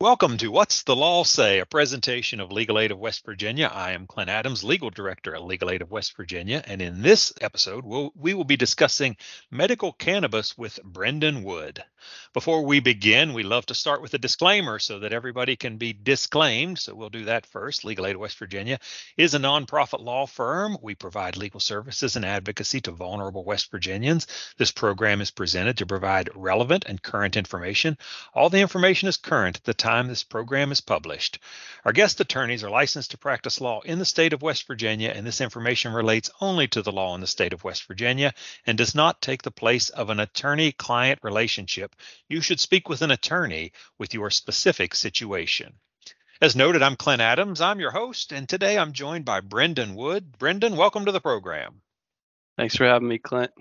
Welcome to What's the Law Say, a presentation of Legal Aid of West Virginia. I am Clint Adams, Legal Director at Legal Aid of West Virginia, and in this episode, we'll, we will be discussing medical cannabis with Brendan Wood. Before we begin, we love to start with a disclaimer so that everybody can be disclaimed. So we'll do that first. Legal Aid of West Virginia is a nonprofit law firm. We provide legal services and advocacy to vulnerable West Virginians. This program is presented to provide relevant and current information. All the information is current at the time time this program is published. Our guest attorneys are licensed to practice law in the state of West Virginia, and this information relates only to the law in the state of West Virginia and does not take the place of an attorney client relationship. You should speak with an attorney with your specific situation. As noted, I'm Clint Adams. I'm your host, and today I'm joined by Brendan Wood. Brendan, welcome to the program. Thanks for having me, Clint.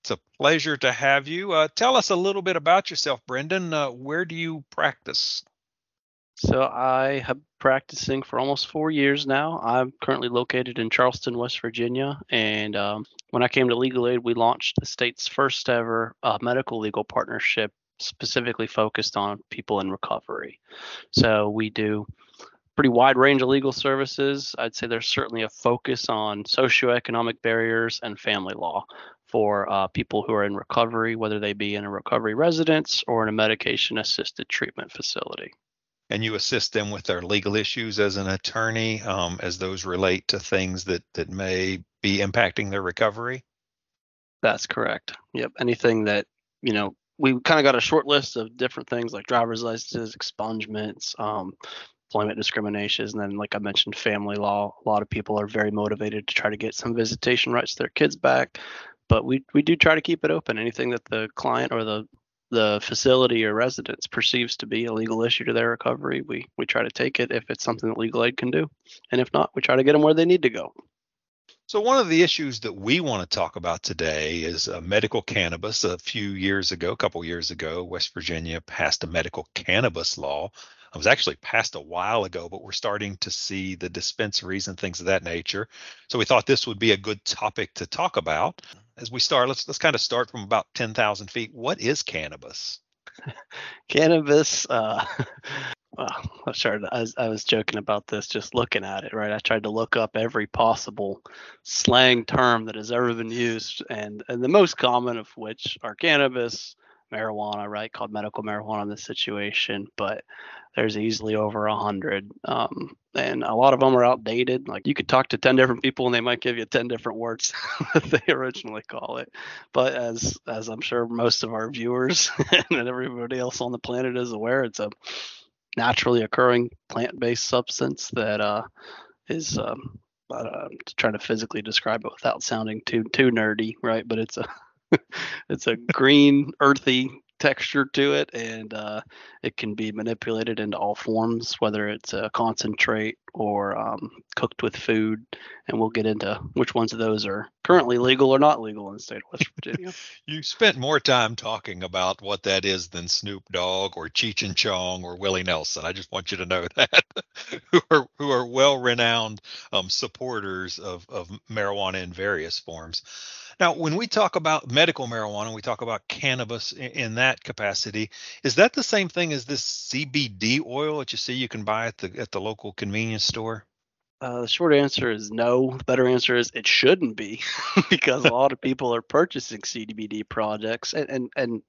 It's a pleasure to have you. Uh, tell us a little bit about yourself, Brendan. Uh, where do you practice? So I have practicing for almost four years now. I'm currently located in Charleston, West Virginia, and um, when I came to Legal Aid, we launched the state's first ever uh, medical legal partnership, specifically focused on people in recovery. So we do pretty wide range of legal services. I'd say there's certainly a focus on socioeconomic barriers and family law for uh, people who are in recovery, whether they be in a recovery residence or in a medication assisted treatment facility and you assist them with their legal issues as an attorney um, as those relate to things that that may be impacting their recovery? That's correct. Yep. Anything that you know we kind of got a short list of different things like driver's licenses expungements um, employment discriminations and then like i mentioned family law. A lot of people are very motivated to try to get some visitation rights to their kids back but we, we do try to keep it open. Anything that the client or the the facility or residence perceives to be a legal issue to their recovery, we we try to take it if it's something that legal aid can do, and if not, we try to get them where they need to go. So one of the issues that we want to talk about today is uh, medical cannabis. A few years ago, a couple years ago, West Virginia passed a medical cannabis law was actually passed a while ago, but we're starting to see the dispensaries and things of that nature. So we thought this would be a good topic to talk about. As we start, let's let's kind of start from about ten thousand feet. What is cannabis? cannabis. Uh, well, I started. I was, I was joking about this just looking at it. Right, I tried to look up every possible slang term that has ever been used, and and the most common of which are cannabis, marijuana, right? Called medical marijuana in this situation, but there's easily over a hundred, um, and a lot of them are outdated. Like you could talk to ten different people, and they might give you ten different words that they originally call it. But as as I'm sure most of our viewers and everybody else on the planet is aware, it's a naturally occurring plant-based substance that uh, is um, trying to physically describe it without sounding too too nerdy, right? But it's a it's a green, earthy texture to it, and uh, it can be manipulated into all forms, whether it's a concentrate or um, cooked with food. And we'll get into which ones of those are currently legal or not legal in the state of West Virginia. you spent more time talking about what that is than Snoop Dogg or Cheech and Chong or Willie Nelson. I just want you to know that who are who are well renowned um, supporters of of marijuana in various forms. Now, when we talk about medical marijuana, we talk about cannabis in, that capacity. Is that the same thing as this CBD oil that you see you can buy at the at the local convenience store? Uh, the short answer is no. The better answer is it shouldn't be, because a lot of people are purchasing CBD projects, and, and and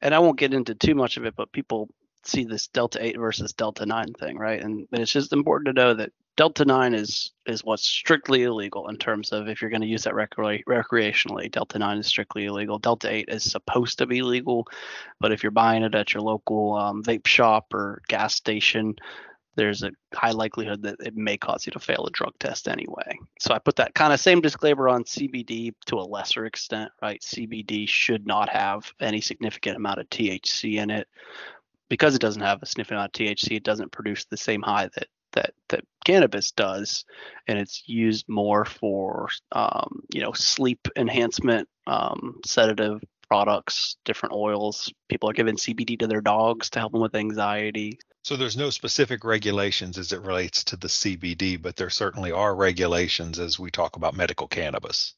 and I won't get into too much of it, but people see this delta 8 versus delta 9 thing right and it's just important to know that delta 9 is is what's strictly illegal in terms of if you're going to use that recre- recreationally delta 9 is strictly illegal delta 8 is supposed to be legal but if you're buying it at your local um, vape shop or gas station there's a high likelihood that it may cause you to fail a drug test anyway. So I put that kind of same disclaimer on CBD to a lesser extent, right? CBD should not have any significant amount of THC in it because it doesn't have a significant amount of THC, it doesn't produce the same high that that that cannabis does, and it's used more for um, you know sleep enhancement, um, sedative products, different oils. People are giving CBD to their dogs to help them with anxiety. So there's no specific regulations as it relates to the CBD, but there certainly are regulations as we talk about medical cannabis.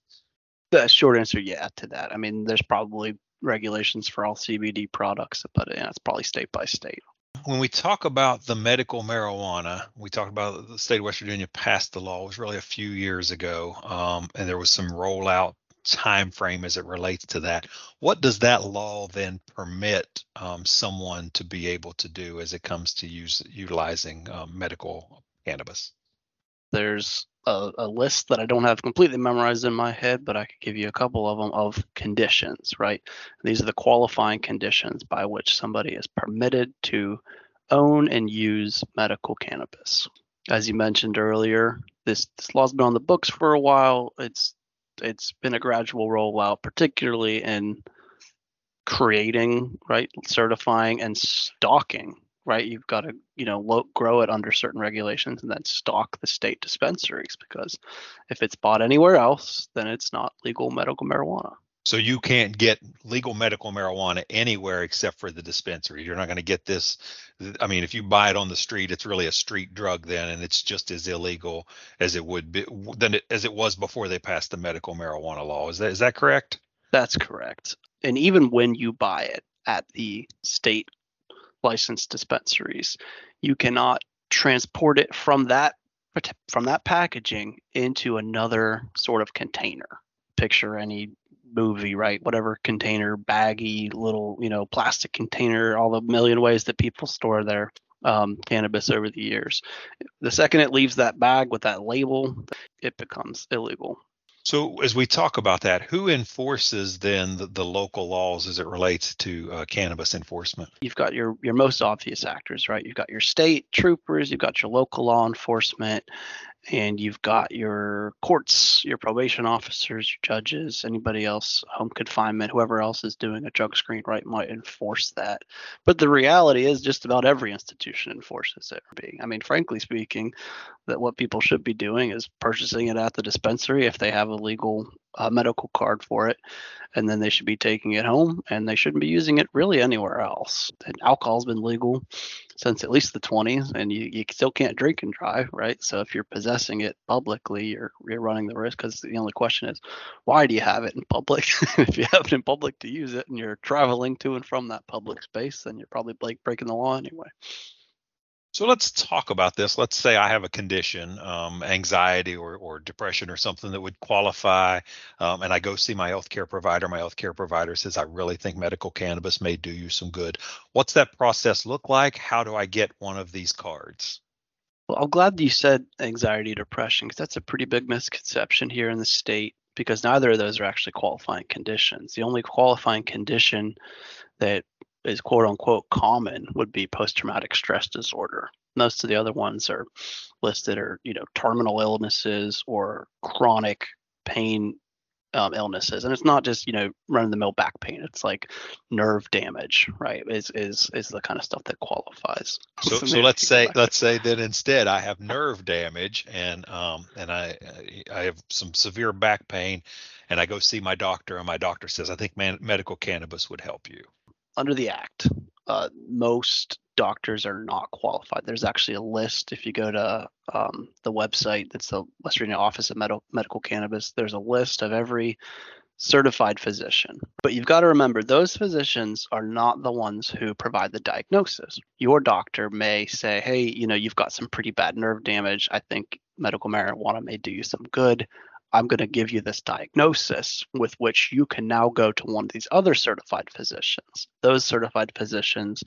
The short answer, yeah, to that. I mean, there's probably regulations for all CBD products, but yeah, it's probably state by state. When we talk about the medical marijuana, we talked about the state of West Virginia passed the law. It was really a few years ago, um, and there was some rollout time frame as it relates to that. What does that law then permit um, someone to be able to do as it comes to use utilizing um, medical cannabis? There's a, a, list that I don't have completely memorized in my head, but I could give you a couple of them of conditions, right? These are the qualifying conditions by which somebody is permitted to own and use medical cannabis. As you mentioned earlier, this, this law's been on the books for a while. It's it's been a gradual rollout, particularly in creating, right, certifying and stocking, right? You've got to, you know, lo- grow it under certain regulations and then stock the state dispensaries because if it's bought anywhere else, then it's not legal medical marijuana. So you can't get legal medical marijuana anywhere except for the dispensary. You're not going to get this. I mean, if you buy it on the street, it's really a street drug then, and it's just as illegal as it would be than it, as it was before they passed the medical marijuana law. Is that is that correct? That's correct. And even when you buy it at the state licensed dispensaries, you cannot transport it from that from that packaging into another sort of container picture any movie, right? Whatever container, baggy, little, you know, plastic container, all the million ways that people store their um, cannabis over the years. The second it leaves that bag with that label, it becomes illegal. So, as we talk about that, who enforces then the, the local laws as it relates to uh, cannabis enforcement? You've got your your most obvious actors, right? You've got your state troopers, you've got your local law enforcement, and you've got your courts, your probation officers, your judges, anybody else, home confinement, whoever else is doing a drug screen, right, might enforce that. But the reality is, just about every institution enforces it. I mean, frankly speaking, that what people should be doing is purchasing it at the dispensary if they have a legal uh, medical card for it, and then they should be taking it home, and they shouldn't be using it really anywhere else. And alcohol's been legal since at least the 20s, and you, you still can't drink and drive, right? So if you're possessing it publicly, you're you're running the risk. Because the only question is, why do you have it in public? if you have it in public to use it, and you're traveling to and from that public space, then you're probably like breaking the law anyway. So let's talk about this. Let's say I have a condition, um, anxiety or, or depression or something that would qualify, um, and I go see my healthcare provider. My healthcare provider says, I really think medical cannabis may do you some good. What's that process look like? How do I get one of these cards? Well, I'm glad you said anxiety, depression, because that's a pretty big misconception here in the state because neither of those are actually qualifying conditions. The only qualifying condition that is quote unquote common would be post traumatic stress disorder. Most of the other ones are listed are you know terminal illnesses or chronic pain um, illnesses, and it's not just you know run of the mill back pain. It's like nerve damage, right? Is is is the kind of stuff that qualifies. So so let's say let's say that instead I have nerve damage and um and I I have some severe back pain, and I go see my doctor, and my doctor says I think man, medical cannabis would help you under the act, uh, most doctors are not qualified. There's actually a list if you go to um, the website that's the West Virginia Office of Med- Medical Cannabis. There's a list of every certified physician. But you've got to remember those physicians are not the ones who provide the diagnosis. Your doctor may say, "Hey, you know, you've got some pretty bad nerve damage. I think medical marijuana may do you some good. I'm going to give you this diagnosis with which you can now go to one of these other certified physicians. Those certified physicians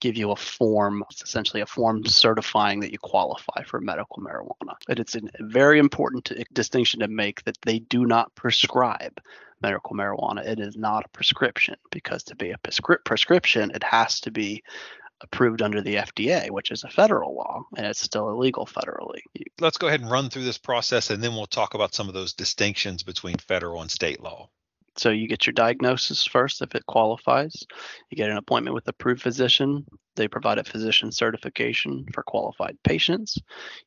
give you a form, it's essentially a form certifying that you qualify for medical marijuana. And it's a very important distinction to make that they do not prescribe medical marijuana. It is not a prescription because to be a prescri- prescription, it has to be approved under the FDA, which is a federal law, and it's still illegal federally. Let's go ahead and run through this process, and then we'll talk about some of those distinctions between federal and state law. So you get your diagnosis first if it qualifies. You get an appointment with approved physician. They provide a physician certification for qualified patients.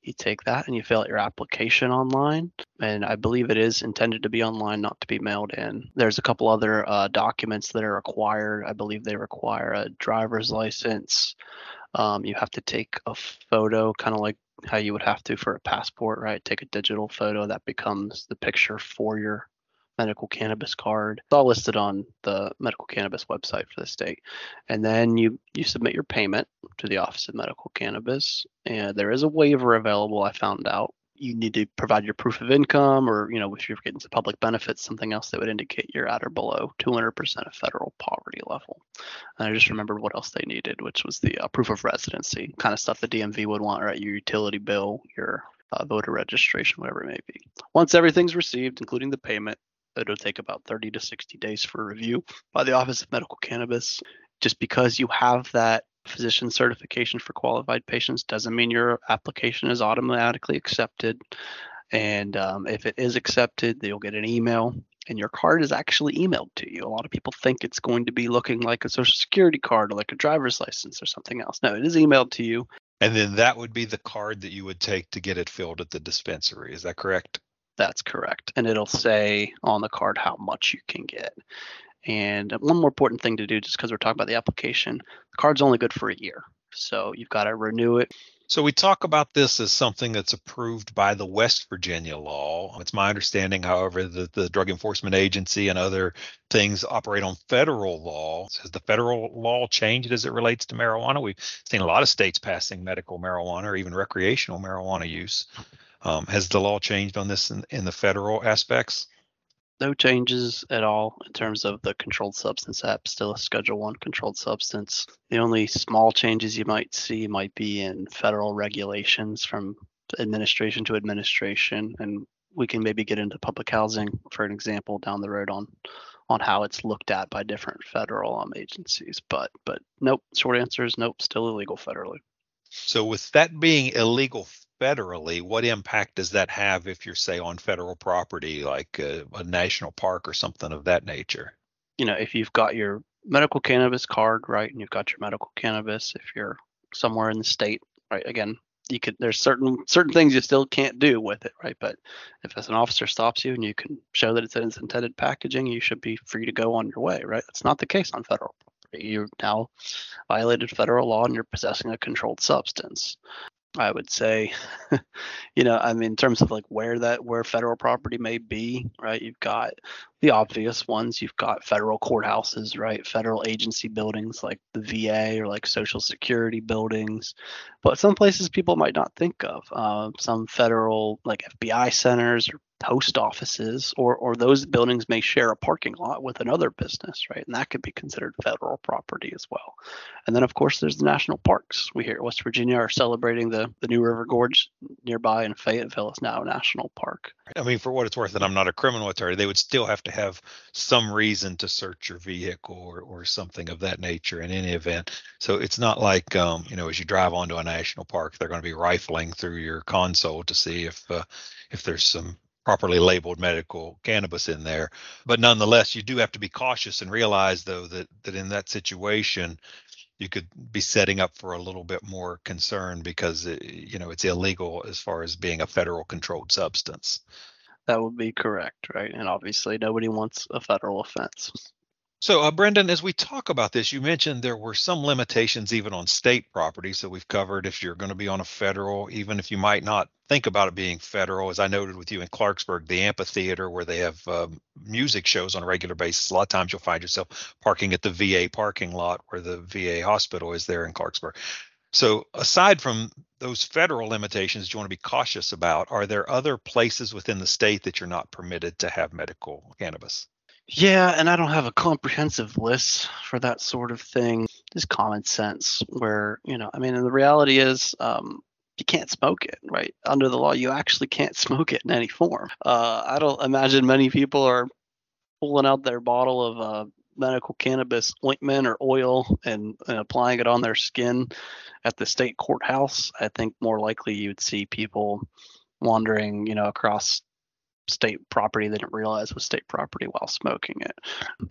You take that and you fill out your application online. And I believe it is intended to be online, not to be mailed in. There's a couple other uh, documents that are required. I believe they require a driver's license. Um, you have to take a photo, kind of like how you would have to for a passport, right? Take a digital photo that becomes the picture for your medical cannabis card. It's all listed on the medical cannabis website for the state. And then you you submit your payment to the Office of Medical Cannabis, and there is a waiver available. I found out you need to provide your proof of income, or you know if you're getting some public benefits, something else that would indicate you're at or below 200% of federal poverty level. And I just remembered what else they needed, which was the uh, proof of residency, kind of stuff the DMV would want, right? Your utility bill, your uh, voter registration, whatever it may be. Once everything's received, including the payment, it'll take about 30 to 60 days for review by the Office of Medical Cannabis. Just because you have that physician certification for qualified patients doesn't mean your application is automatically accepted. And um, if it is accepted, you'll get an email and your card is actually emailed to you. A lot of people think it's going to be looking like a social security card or like a driver's license or something else. No, it is emailed to you. And then that would be the card that you would take to get it filled at the dispensary. Is that correct? That's correct. And it'll say on the card how much you can get. And one more important thing to do, just because we're talking about the application, the card's only good for a year. So you've got to renew it. So we talk about this as something that's approved by the West Virginia law. It's my understanding, however, that the Drug Enforcement Agency and other things operate on federal law. Has the federal law changed as it relates to marijuana? We've seen a lot of states passing medical marijuana or even recreational marijuana use. Um, has the law changed on this in, in the federal aspects? no changes at all in terms of the controlled substance act still a schedule one controlled substance the only small changes you might see might be in federal regulations from administration to administration and we can maybe get into public housing for an example down the road on on how it's looked at by different federal um, agencies but but nope short answer is nope still illegal federally so with that being illegal federally, what impact does that have if you're, say, on federal property, like a, a national park or something of that nature? You know, if you've got your medical cannabis card, right, and you've got your medical cannabis, if you're somewhere in the state, right, again, you could there's certain certain things you still can't do with it, right? But if as an officer stops you and you can show that it's in its intended packaging, you should be free to go on your way, right? That's not the case on federal property. You now violated federal law and you're possessing a controlled substance. I would say, you know, I mean, in terms of like where that where federal property may be, right? You've got the obvious ones. You've got federal courthouses, right? Federal agency buildings like the VA or like Social Security buildings, but some places people might not think of. Uh, some federal like FBI centers or post offices or or those buildings may share a parking lot with another business right and that could be considered federal property as well and then of course there's the national parks we here at west virginia are celebrating the the new river gorge nearby in fayetteville is now a national park i mean for what it's worth and i'm not a criminal attorney they would still have to have some reason to search your vehicle or, or something of that nature in any event so it's not like um, you know as you drive onto a national park they're going to be rifling through your console to see if uh, if there's some properly labeled medical cannabis in there. But nonetheless, you do have to be cautious and realize though that that in that situation you could be setting up for a little bit more concern because it, you know it's illegal as far as being a federal controlled substance. That would be correct, right? And obviously nobody wants a federal offense. So, uh, Brendan, as we talk about this, you mentioned there were some limitations even on state property. So, we've covered if you're going to be on a federal, even if you might not think about it being federal, as I noted with you in Clarksburg, the amphitheater where they have um, music shows on a regular basis. A lot of times you'll find yourself parking at the VA parking lot where the VA hospital is there in Clarksburg. So, aside from those federal limitations you want to be cautious about, are there other places within the state that you're not permitted to have medical cannabis? Yeah, and I don't have a comprehensive list for that sort of thing. Just common sense, where you know, I mean, the reality is, um, you can't smoke it, right? Under the law, you actually can't smoke it in any form. Uh, I don't imagine many people are pulling out their bottle of uh, medical cannabis ointment or oil and, and applying it on their skin at the state courthouse. I think more likely you'd see people wandering, you know, across state property they didn't realize was state property while smoking it.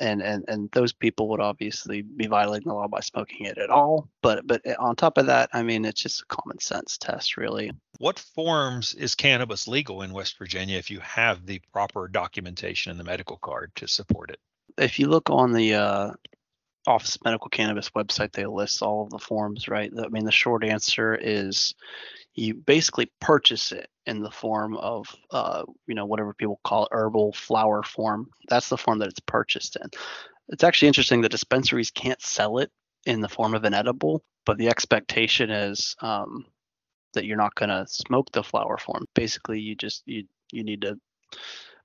And and and those people would obviously be violating the law by smoking it at all. But but on top of that i mean it's just a common sense test really. What forms is cannabis legal in west virginia if you have the proper documentation in the medical card to support it if you look on the uh, office medical cannabis website they list all of the forms right i mean the short answer is you basically purchase it in the form of, uh, you know, whatever people call it, herbal flower form. That's the form that it's purchased in. It's actually interesting that dispensaries can't sell it in the form of an edible, but the expectation is um, that you're not going to smoke the flower form. Basically, you just you you need to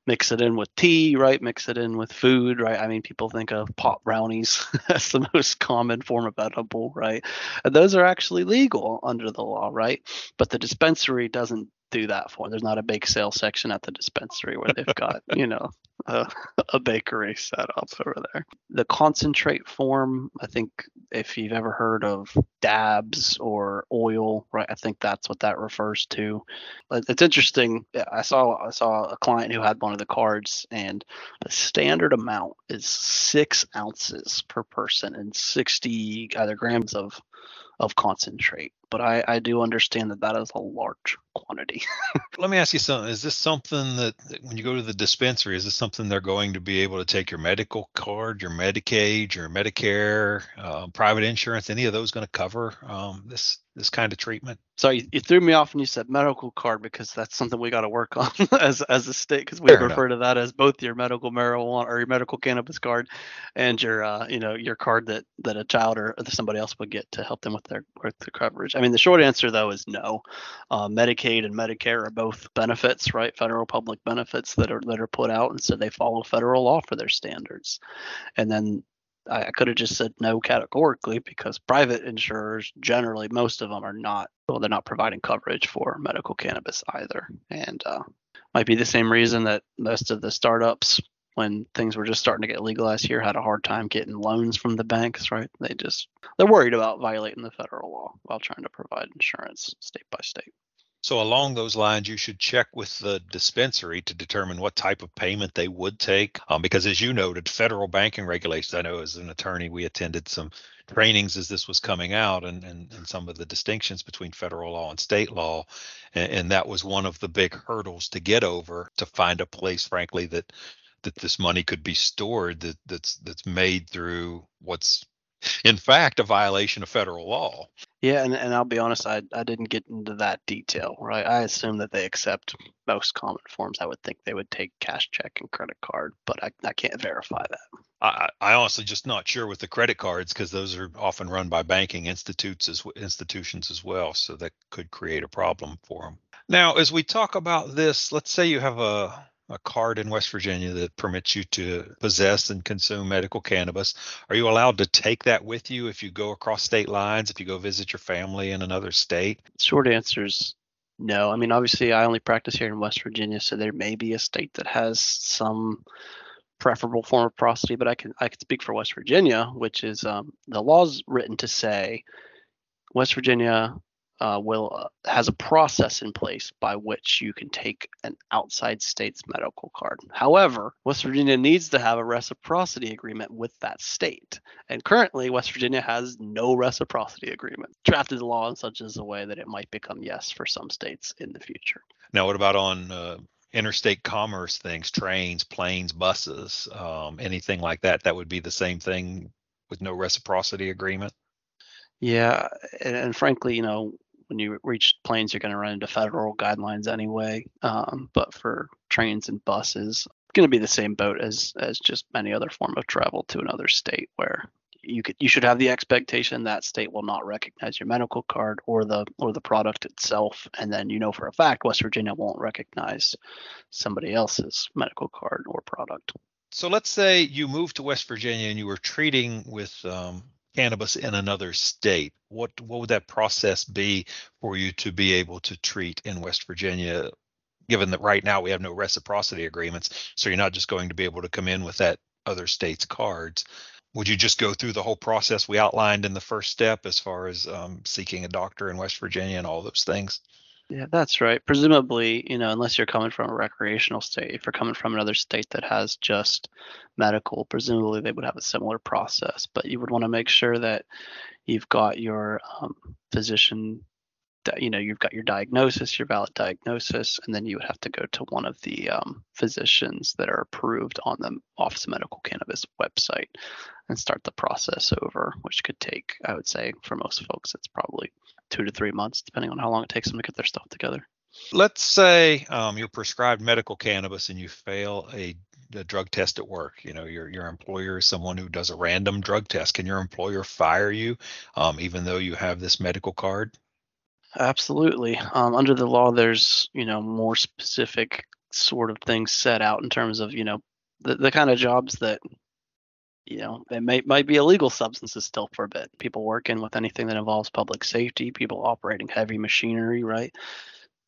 mix it in with tea, right? Mix it in with food, right? I mean, people think of pot brownies as the most common form of edible, right? And those are actually legal under the law, right? But the dispensary doesn't do that for. There's not a bake sale section at the dispensary where they've got, you know, a, a, bakery set up over there. The concentrate form, I think if you've ever heard of dabs or oil, right, I think that's what that refers to. But it's interesting. I saw I saw a client who had one of the cards, and the standard amount is six ounces per person and 60 either grams of of concentrate. But I, I do understand that that is a large quantity. Let me ask you something. Is this something that, that when you go to the dispensary, is this something they're going to be able to take your medical card, your Medicaid, your Medicare, uh, private insurance? Any of those going to cover um, this this kind of treatment? So you, you, threw me off when you said medical card because that's something we got to work on as as a state because we Fair refer enough. to that as both your medical marijuana or your medical cannabis card and your uh, you know your card that that a child or somebody else would get to help them with their with the coverage. I mean the short answer though is no. Uh, Medicaid and Medicare are both benefits, right? Federal public benefits that are that are put out, and so they follow federal law for their standards. And then I, could have just said no categorically because private insurers generally most of them are not well they're not providing coverage for medical cannabis either and uh, might be the same reason that most of the startups when things were just starting to get legalized here had a hard time getting loans from the banks right they just they're worried about violating the federal law while trying to provide insurance state by state so along those lines, you should check with the dispensary to determine what type of payment they would take. Um, because as you noted, federal banking regulations, I know as an attorney, we attended some trainings as this was coming out and, and, and some of the distinctions between federal law and state law. And, and that was one of the big hurdles to get over to find a place, frankly, that that this money could be stored that that's that's made through what's in fact a violation of federal law. Yeah, and, and I'll be honest, I, I didn't get into that detail, right? I assume that they accept most common forms. I would think they would take cash check and credit card, but I, I can't verify that. I, I honestly just not sure with the credit cards because those are often run by banking institutes as institutions as well, so that could create a problem for them. Now, as we talk about this, let's say you have a a card in West Virginia that permits you to possess and consume medical cannabis. Are you allowed to take that with you if you go across state lines, if you go visit your family in another state? Short answer is no. I mean, obviously, I only practice here in West Virginia, so there may be a state that has some preferable form of reciprocity, but I can I can speak for West Virginia, which is um, the laws written to say West Virginia uh, will uh, has a process in place by which you can take an outside state's medical card. However, West Virginia needs to have a reciprocity agreement with that state, and currently West Virginia has no reciprocity agreement. Drafted the law in such as a way that it might become yes for some states in the future. Now, what about on uh, interstate commerce things, trains, planes, buses, um, anything like that? That would be the same thing with no reciprocity agreement. Yeah, and, and, frankly, you know, when you reach planes, you're going to run into federal guidelines anyway. Um, but for trains and buses, it's going to be the same boat as as just any other form of travel to another state, where you could you should have the expectation that state will not recognize your medical card or the or the product itself, and then you know for a fact West Virginia won't recognize somebody else's medical card or product. So let's say you moved to West Virginia and you were treating with um, cannabis in another state, what what would that process be for you to be able to treat in West Virginia? Given that right now we have no reciprocity agreements, so you're not just going to be able to come in with that other state's cards. Would you just go through the whole process we outlined in the first step as far as um, seeking a doctor in West Virginia and all those things? Yeah, that's right. Presumably, you know, unless you're coming from a recreational state, if you're coming from another state that has just medical, presumably they would have a similar process. But you would want to make sure that you've got your um, physician, you know, you've got your diagnosis, your valid diagnosis, and then you would have to go to one of the um, physicians that are approved on the Office of Medical Cannabis website and start the process over, which could take, I would say, for most folks, it's probably two to three months, depending on how long it takes them to get their stuff together. Let's say um, you're prescribed medical cannabis and you fail a, a, drug test at work. You know, your your employer is someone who does a random drug test. Can your employer fire you, um, even though you have this medical card? Absolutely. Um, under the law, there's you know more specific sort of things set out in terms of you know the, the kind of jobs that you know it may, might be illegal substances still for a bit people working with anything that involves public safety people operating heavy machinery right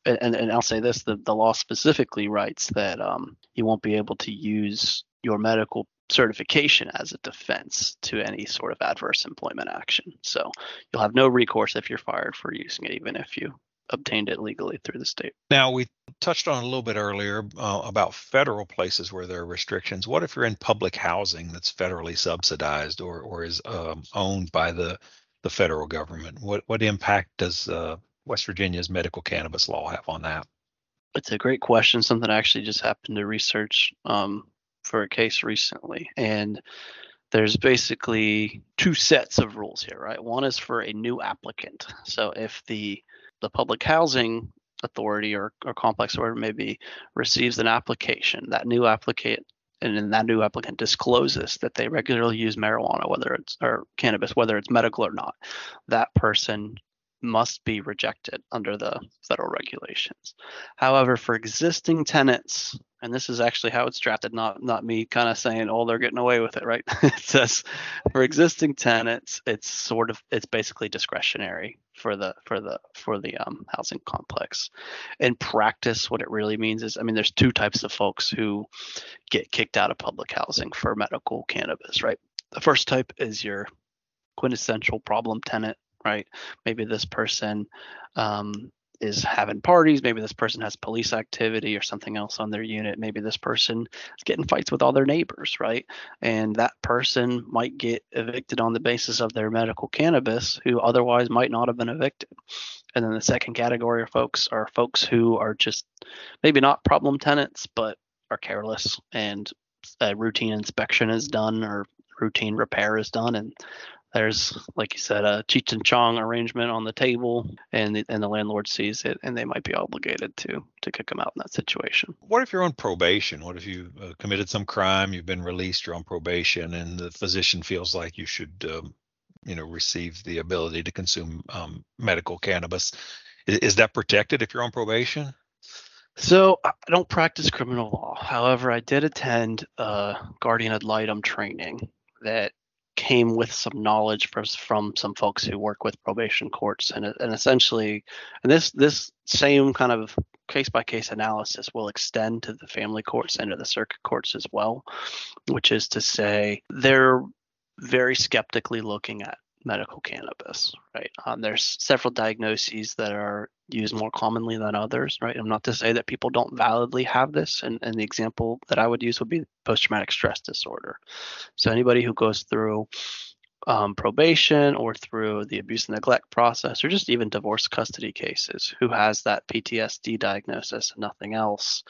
and, and I'll say this: the, the law specifically writes that um, you won't be able to use your medical certification as a defense to any sort of adverse employment action. So you'll have no recourse if you're fired for using it, even if you obtained it legally through the state. Now, we touched on a little bit earlier uh, about federal places where there are restrictions. What if you're in public housing that's federally subsidized or, or is um, owned by the, the federal government? What, what impact does uh, West Virginia's medical cannabis law have on that? It's a great question. Something I actually just happened to research um, for a case recently, and there's basically two sets of rules here, right? One is for a new applicant. So if the the public housing authority or, or complex or maybe receives an application, that new applicant and then that new applicant discloses that they regularly use marijuana, whether it's or cannabis, whether it's medical or not, that person must be rejected under the federal regulations. However, for existing tenants, and this is actually how it's drafted, not not me kind of saying, oh, they're getting away with it, right? it says for existing tenants, it's sort of it's basically discretionary for the for the for the um, housing complex. In practice, what it really means is, I mean, there's two types of folks who get kicked out of public housing for medical cannabis, right? The first type is your quintessential problem tenant right? Maybe this person um, is having parties. Maybe this person has police activity or something else on their unit. Maybe this person is getting fights with all their neighbors, right? And that person might get evicted on the basis of their medical cannabis, who otherwise might not have been evicted. And then the second category of folks are folks who are just maybe not problem tenants, but are careless and a routine inspection is done or routine repair is done and there's like you said a cheech and chong arrangement on the table and the, and the landlord sees it and they might be obligated to to kick them out in that situation. What if you're on probation? What if you uh, committed some crime you've been released you're on probation and the physician feels like you should um, you know receive the ability to consume um, medical cannabis. Is, is that protected if you're on probation? So I don't practice criminal law. However, I did attend a guardian ad litem training that came with some knowledge from, from some folks who work with probation courts. And, and essentially and this this same kind of case by case analysis will extend to the family courts and to the circuit courts as well which is to say they're very skeptically looking at medical cannabis, right? Um, there's several diagnoses that are used more commonly than others, right? I'm not to say that people don't validly have this, and, and the example that I would use would be post-traumatic stress disorder. So anybody who goes through um, probation or through the abuse and neglect process, or just even divorce custody cases, who has that PTSD diagnosis and nothing else,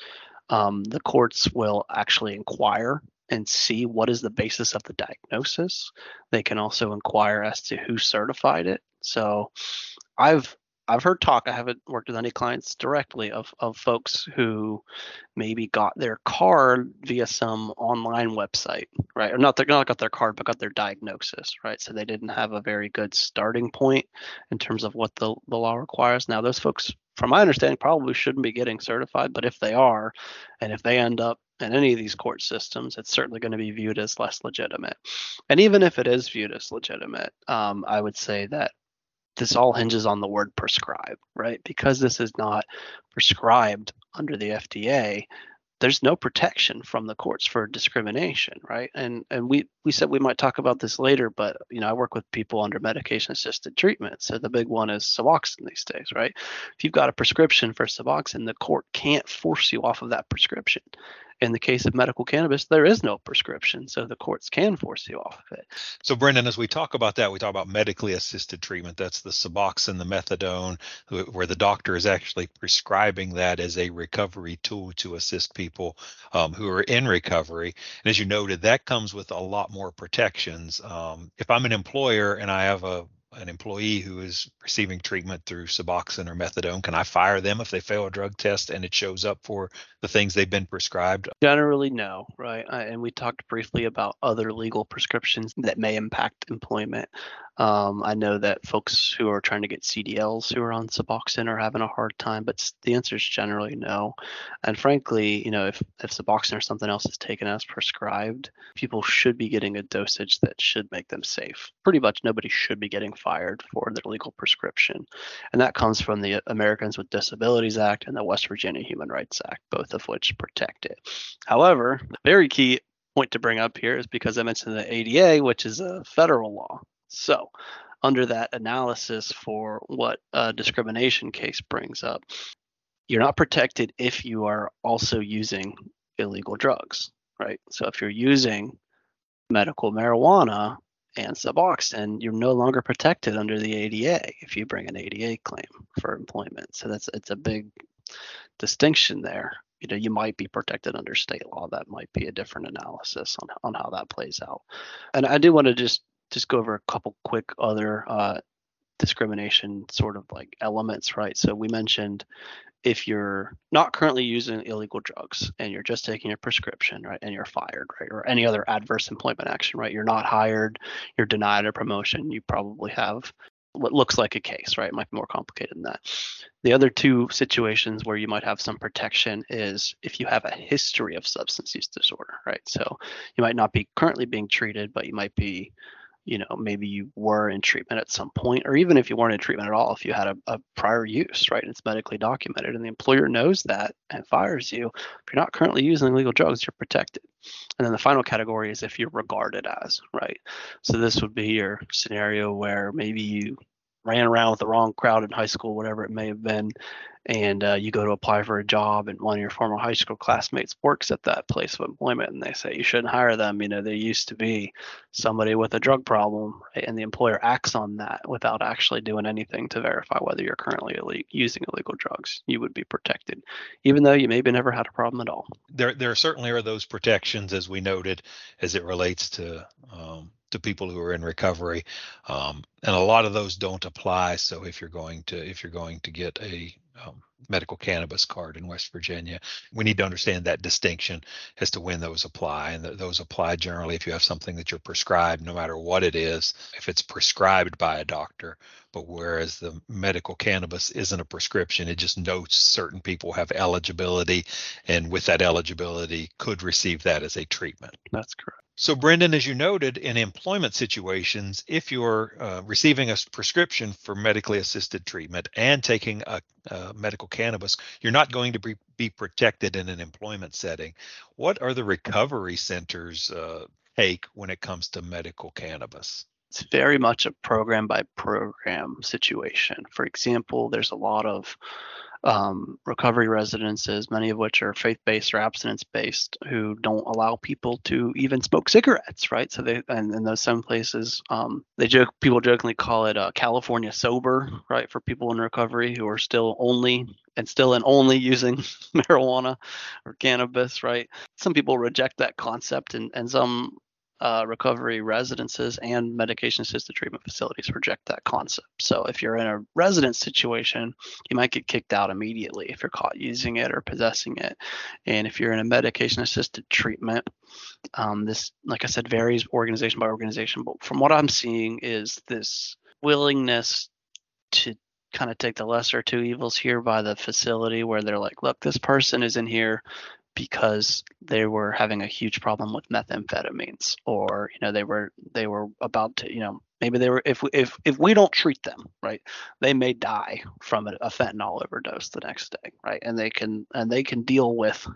um, the courts will actually inquire and see what is the basis of the diagnosis. They can also inquire as to who certified it. So I've I've heard talk. I haven't worked with any clients directly of of folks who maybe got their card via some online website, right? Or not they not got their card, but got their diagnosis, right? So they didn't have a very good starting point in terms of what the, the law requires. Now those folks, from my understanding, probably shouldn't be getting certified, but if they are, and if they end up in any of these court systems, it's certainly going to be viewed as less legitimate. And even if it is viewed as legitimate, um, I would say that this all hinges on the word prescribe, right? Because this is not prescribed under the FDA, there's no protection from the courts for discrimination, right? And and we we said we might talk about this later, but you know I work with people under medication assisted treatment, so the big one is Suboxone these days, right? If you've got a prescription for Suboxone, the court can't force you off of that prescription. In the case of medical cannabis, there is no prescription, so the courts can force you off of it. So, Brendan, as we talk about that, we talk about medically assisted treatment. That's the Suboxone, the methadone, where the doctor is actually prescribing that as a recovery tool to assist people um, who are in recovery. And as you noted, that comes with a lot more protections. Um, if I'm an employer and I have a an employee who is receiving treatment through Suboxone or methadone? Can I fire them if they fail a drug test and it shows up for the things they've been prescribed? Generally, no, right? And we talked briefly about other legal prescriptions that may impact employment. Um, I know that folks who are trying to get CDLs who are on Suboxone are having a hard time, but the answer is generally no. And frankly, you know, if, if Suboxone or something else is taken as prescribed, people should be getting a dosage that should make them safe. Pretty much nobody should be getting fired for their legal prescription. And that comes from the Americans with Disabilities Act and the West Virginia Human Rights Act, both of which protect it. However, the very key point to bring up here is because I mentioned the ADA, which is a federal law. So, under that analysis for what a discrimination case brings up, you're not protected if you are also using illegal drugs, right? So, if you're using medical marijuana and Suboxone, you're no longer protected under the ADA if you bring an ADA claim for employment. So that's it's a big distinction there. You know, you might be protected under state law. That might be a different analysis on on how that plays out. And I do want to just just go over a couple quick other uh, discrimination sort of like elements, right? So we mentioned if you're not currently using illegal drugs and you're just taking a prescription, right, and you're fired, right, or any other adverse employment action, right, you're not hired, you're denied a promotion, you probably have what looks like a case, right? It might be more complicated than that. The other two situations where you might have some protection is if you have a history of substance use disorder, right? So you might not be currently being treated, but you might be you know maybe you were in treatment at some point or even if you weren't in treatment at all if you had a, a prior use right it's medically documented and the employer knows that and fires you if you're not currently using illegal drugs you're protected. And then the final category is if you're regarded as right? So this would be your scenario where maybe you ran around with the wrong crowd in high school whatever it may have been and uh, you go to apply for a job and one of your former high school classmates works at that place of employment and they say you shouldn't hire them you know they used to be somebody with a drug problem right? and the employer acts on that without actually doing anything to verify whether you're currently using illegal drugs you would be protected even though you maybe never had a problem at all there there certainly are those protections as we noted as it relates to um, to people who are in recovery um, and a lot of those don't apply so if you're going to if you're going to get a um, medical cannabis card in West Virginia. We need to understand that distinction as to when those apply. And th- those apply generally if you have something that you're prescribed, no matter what it is, if it's prescribed by a doctor. But whereas the medical cannabis isn't a prescription, it just notes certain people have eligibility, and with that eligibility, could receive that as a treatment. That's correct. So, Brendan, as you noted, in employment situations, if you're uh, receiving a prescription for medically assisted treatment and taking a, a medical cannabis, you're not going to be, be, protected in an employment setting. What are the recovery centers uh, take when it comes to medical cannabis? It's very much a program by program situation. For example, there's a lot of um, recovery residences, many of which are faith-based or abstinence-based, who don't allow people to even smoke cigarettes, right? So they and in those some places, um, they joke people jokingly call it uh, California sober, right, for people in recovery who are still only and still and only using marijuana or cannabis, right? Some people reject that concept, and and some uh, recovery residences and medication assisted treatment facilities reject that concept. So if you're in a residence situation, you might get kicked out immediately if you're caught using it or possessing it. And if you're in a medication assisted treatment, um, this, like I said, varies organization by organization. But from what I'm seeing, is this willingness to kind of take the lesser two evils here by the facility where they're like, look, this person is in here because they were having a huge problem with methamphetamines or you know they were they were about to you know maybe they were if if if we don't treat them right they may die from a, a fentanyl overdose the next day right and they can and they can deal with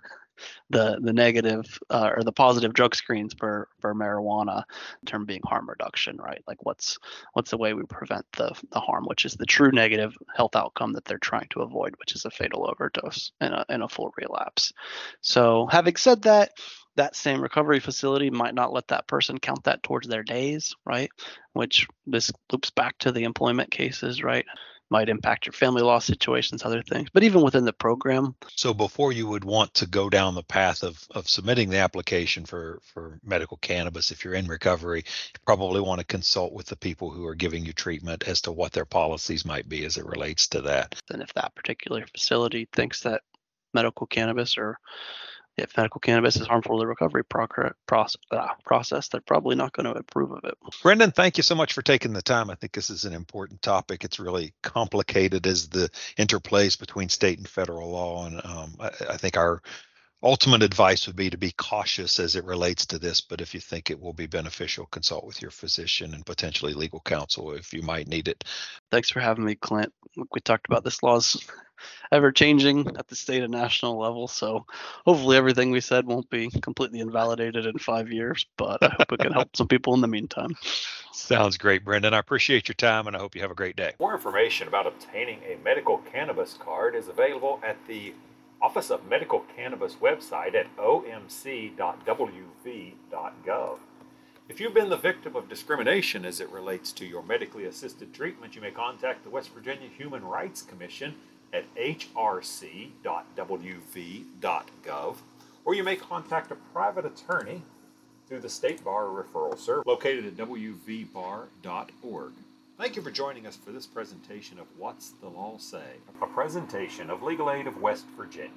the the negative uh, or the positive drug screens for for marijuana in term being harm reduction right? Like what's what's the way we prevent the the harm which is the true negative health outcome that they're trying to avoid which is a fatal overdose and a, and a full relapse. So having said that that same recovery facility might not let that person count that towards their days right? Which this loops back to the employment cases right might impact your family law situations, other things. But even within the program. So before you would want to go down the path of, of submitting the application for, for medical cannabis, if you're in recovery, you probably want to consult with the people who are giving you treatment as to what their policies might be as it relates to that. And if that particular facility thinks that medical cannabis or if medical cannabis is harmful to the recovery process, uh, process, they're probably not going to approve of it. Brendan, thank you so much for taking the time. I think this is an important topic. It's really complicated as the interplays between state and federal law, and um, I, I think our ultimate advice would be to be cautious as it relates to this, but if you think it will be beneficial, consult with your physician and potentially legal counsel if you might need it. Thanks for having me, Clint. We talked about this law's ever changing at the state and national level, so hopefully everything we said won't be completely invalidated in five years, but I hope it can help some people in the meantime. Sounds great, Brendan. I appreciate your time and I hope you have a great day. More information about obtaining a medical cannabis card is available at the Office of Medical Cannabis website at omc.wv.gov. If you've been the victim of discrimination as it relates to your medically assisted treatment, you may contact the West Virginia Human Rights Commission at hrc.wv.gov, or you may contact a private attorney through the State Bar Referral Service located at wvbar.org. Thank you for joining us for this presentation of What's the Law Say? A presentation of Legal Aid of West Virginia.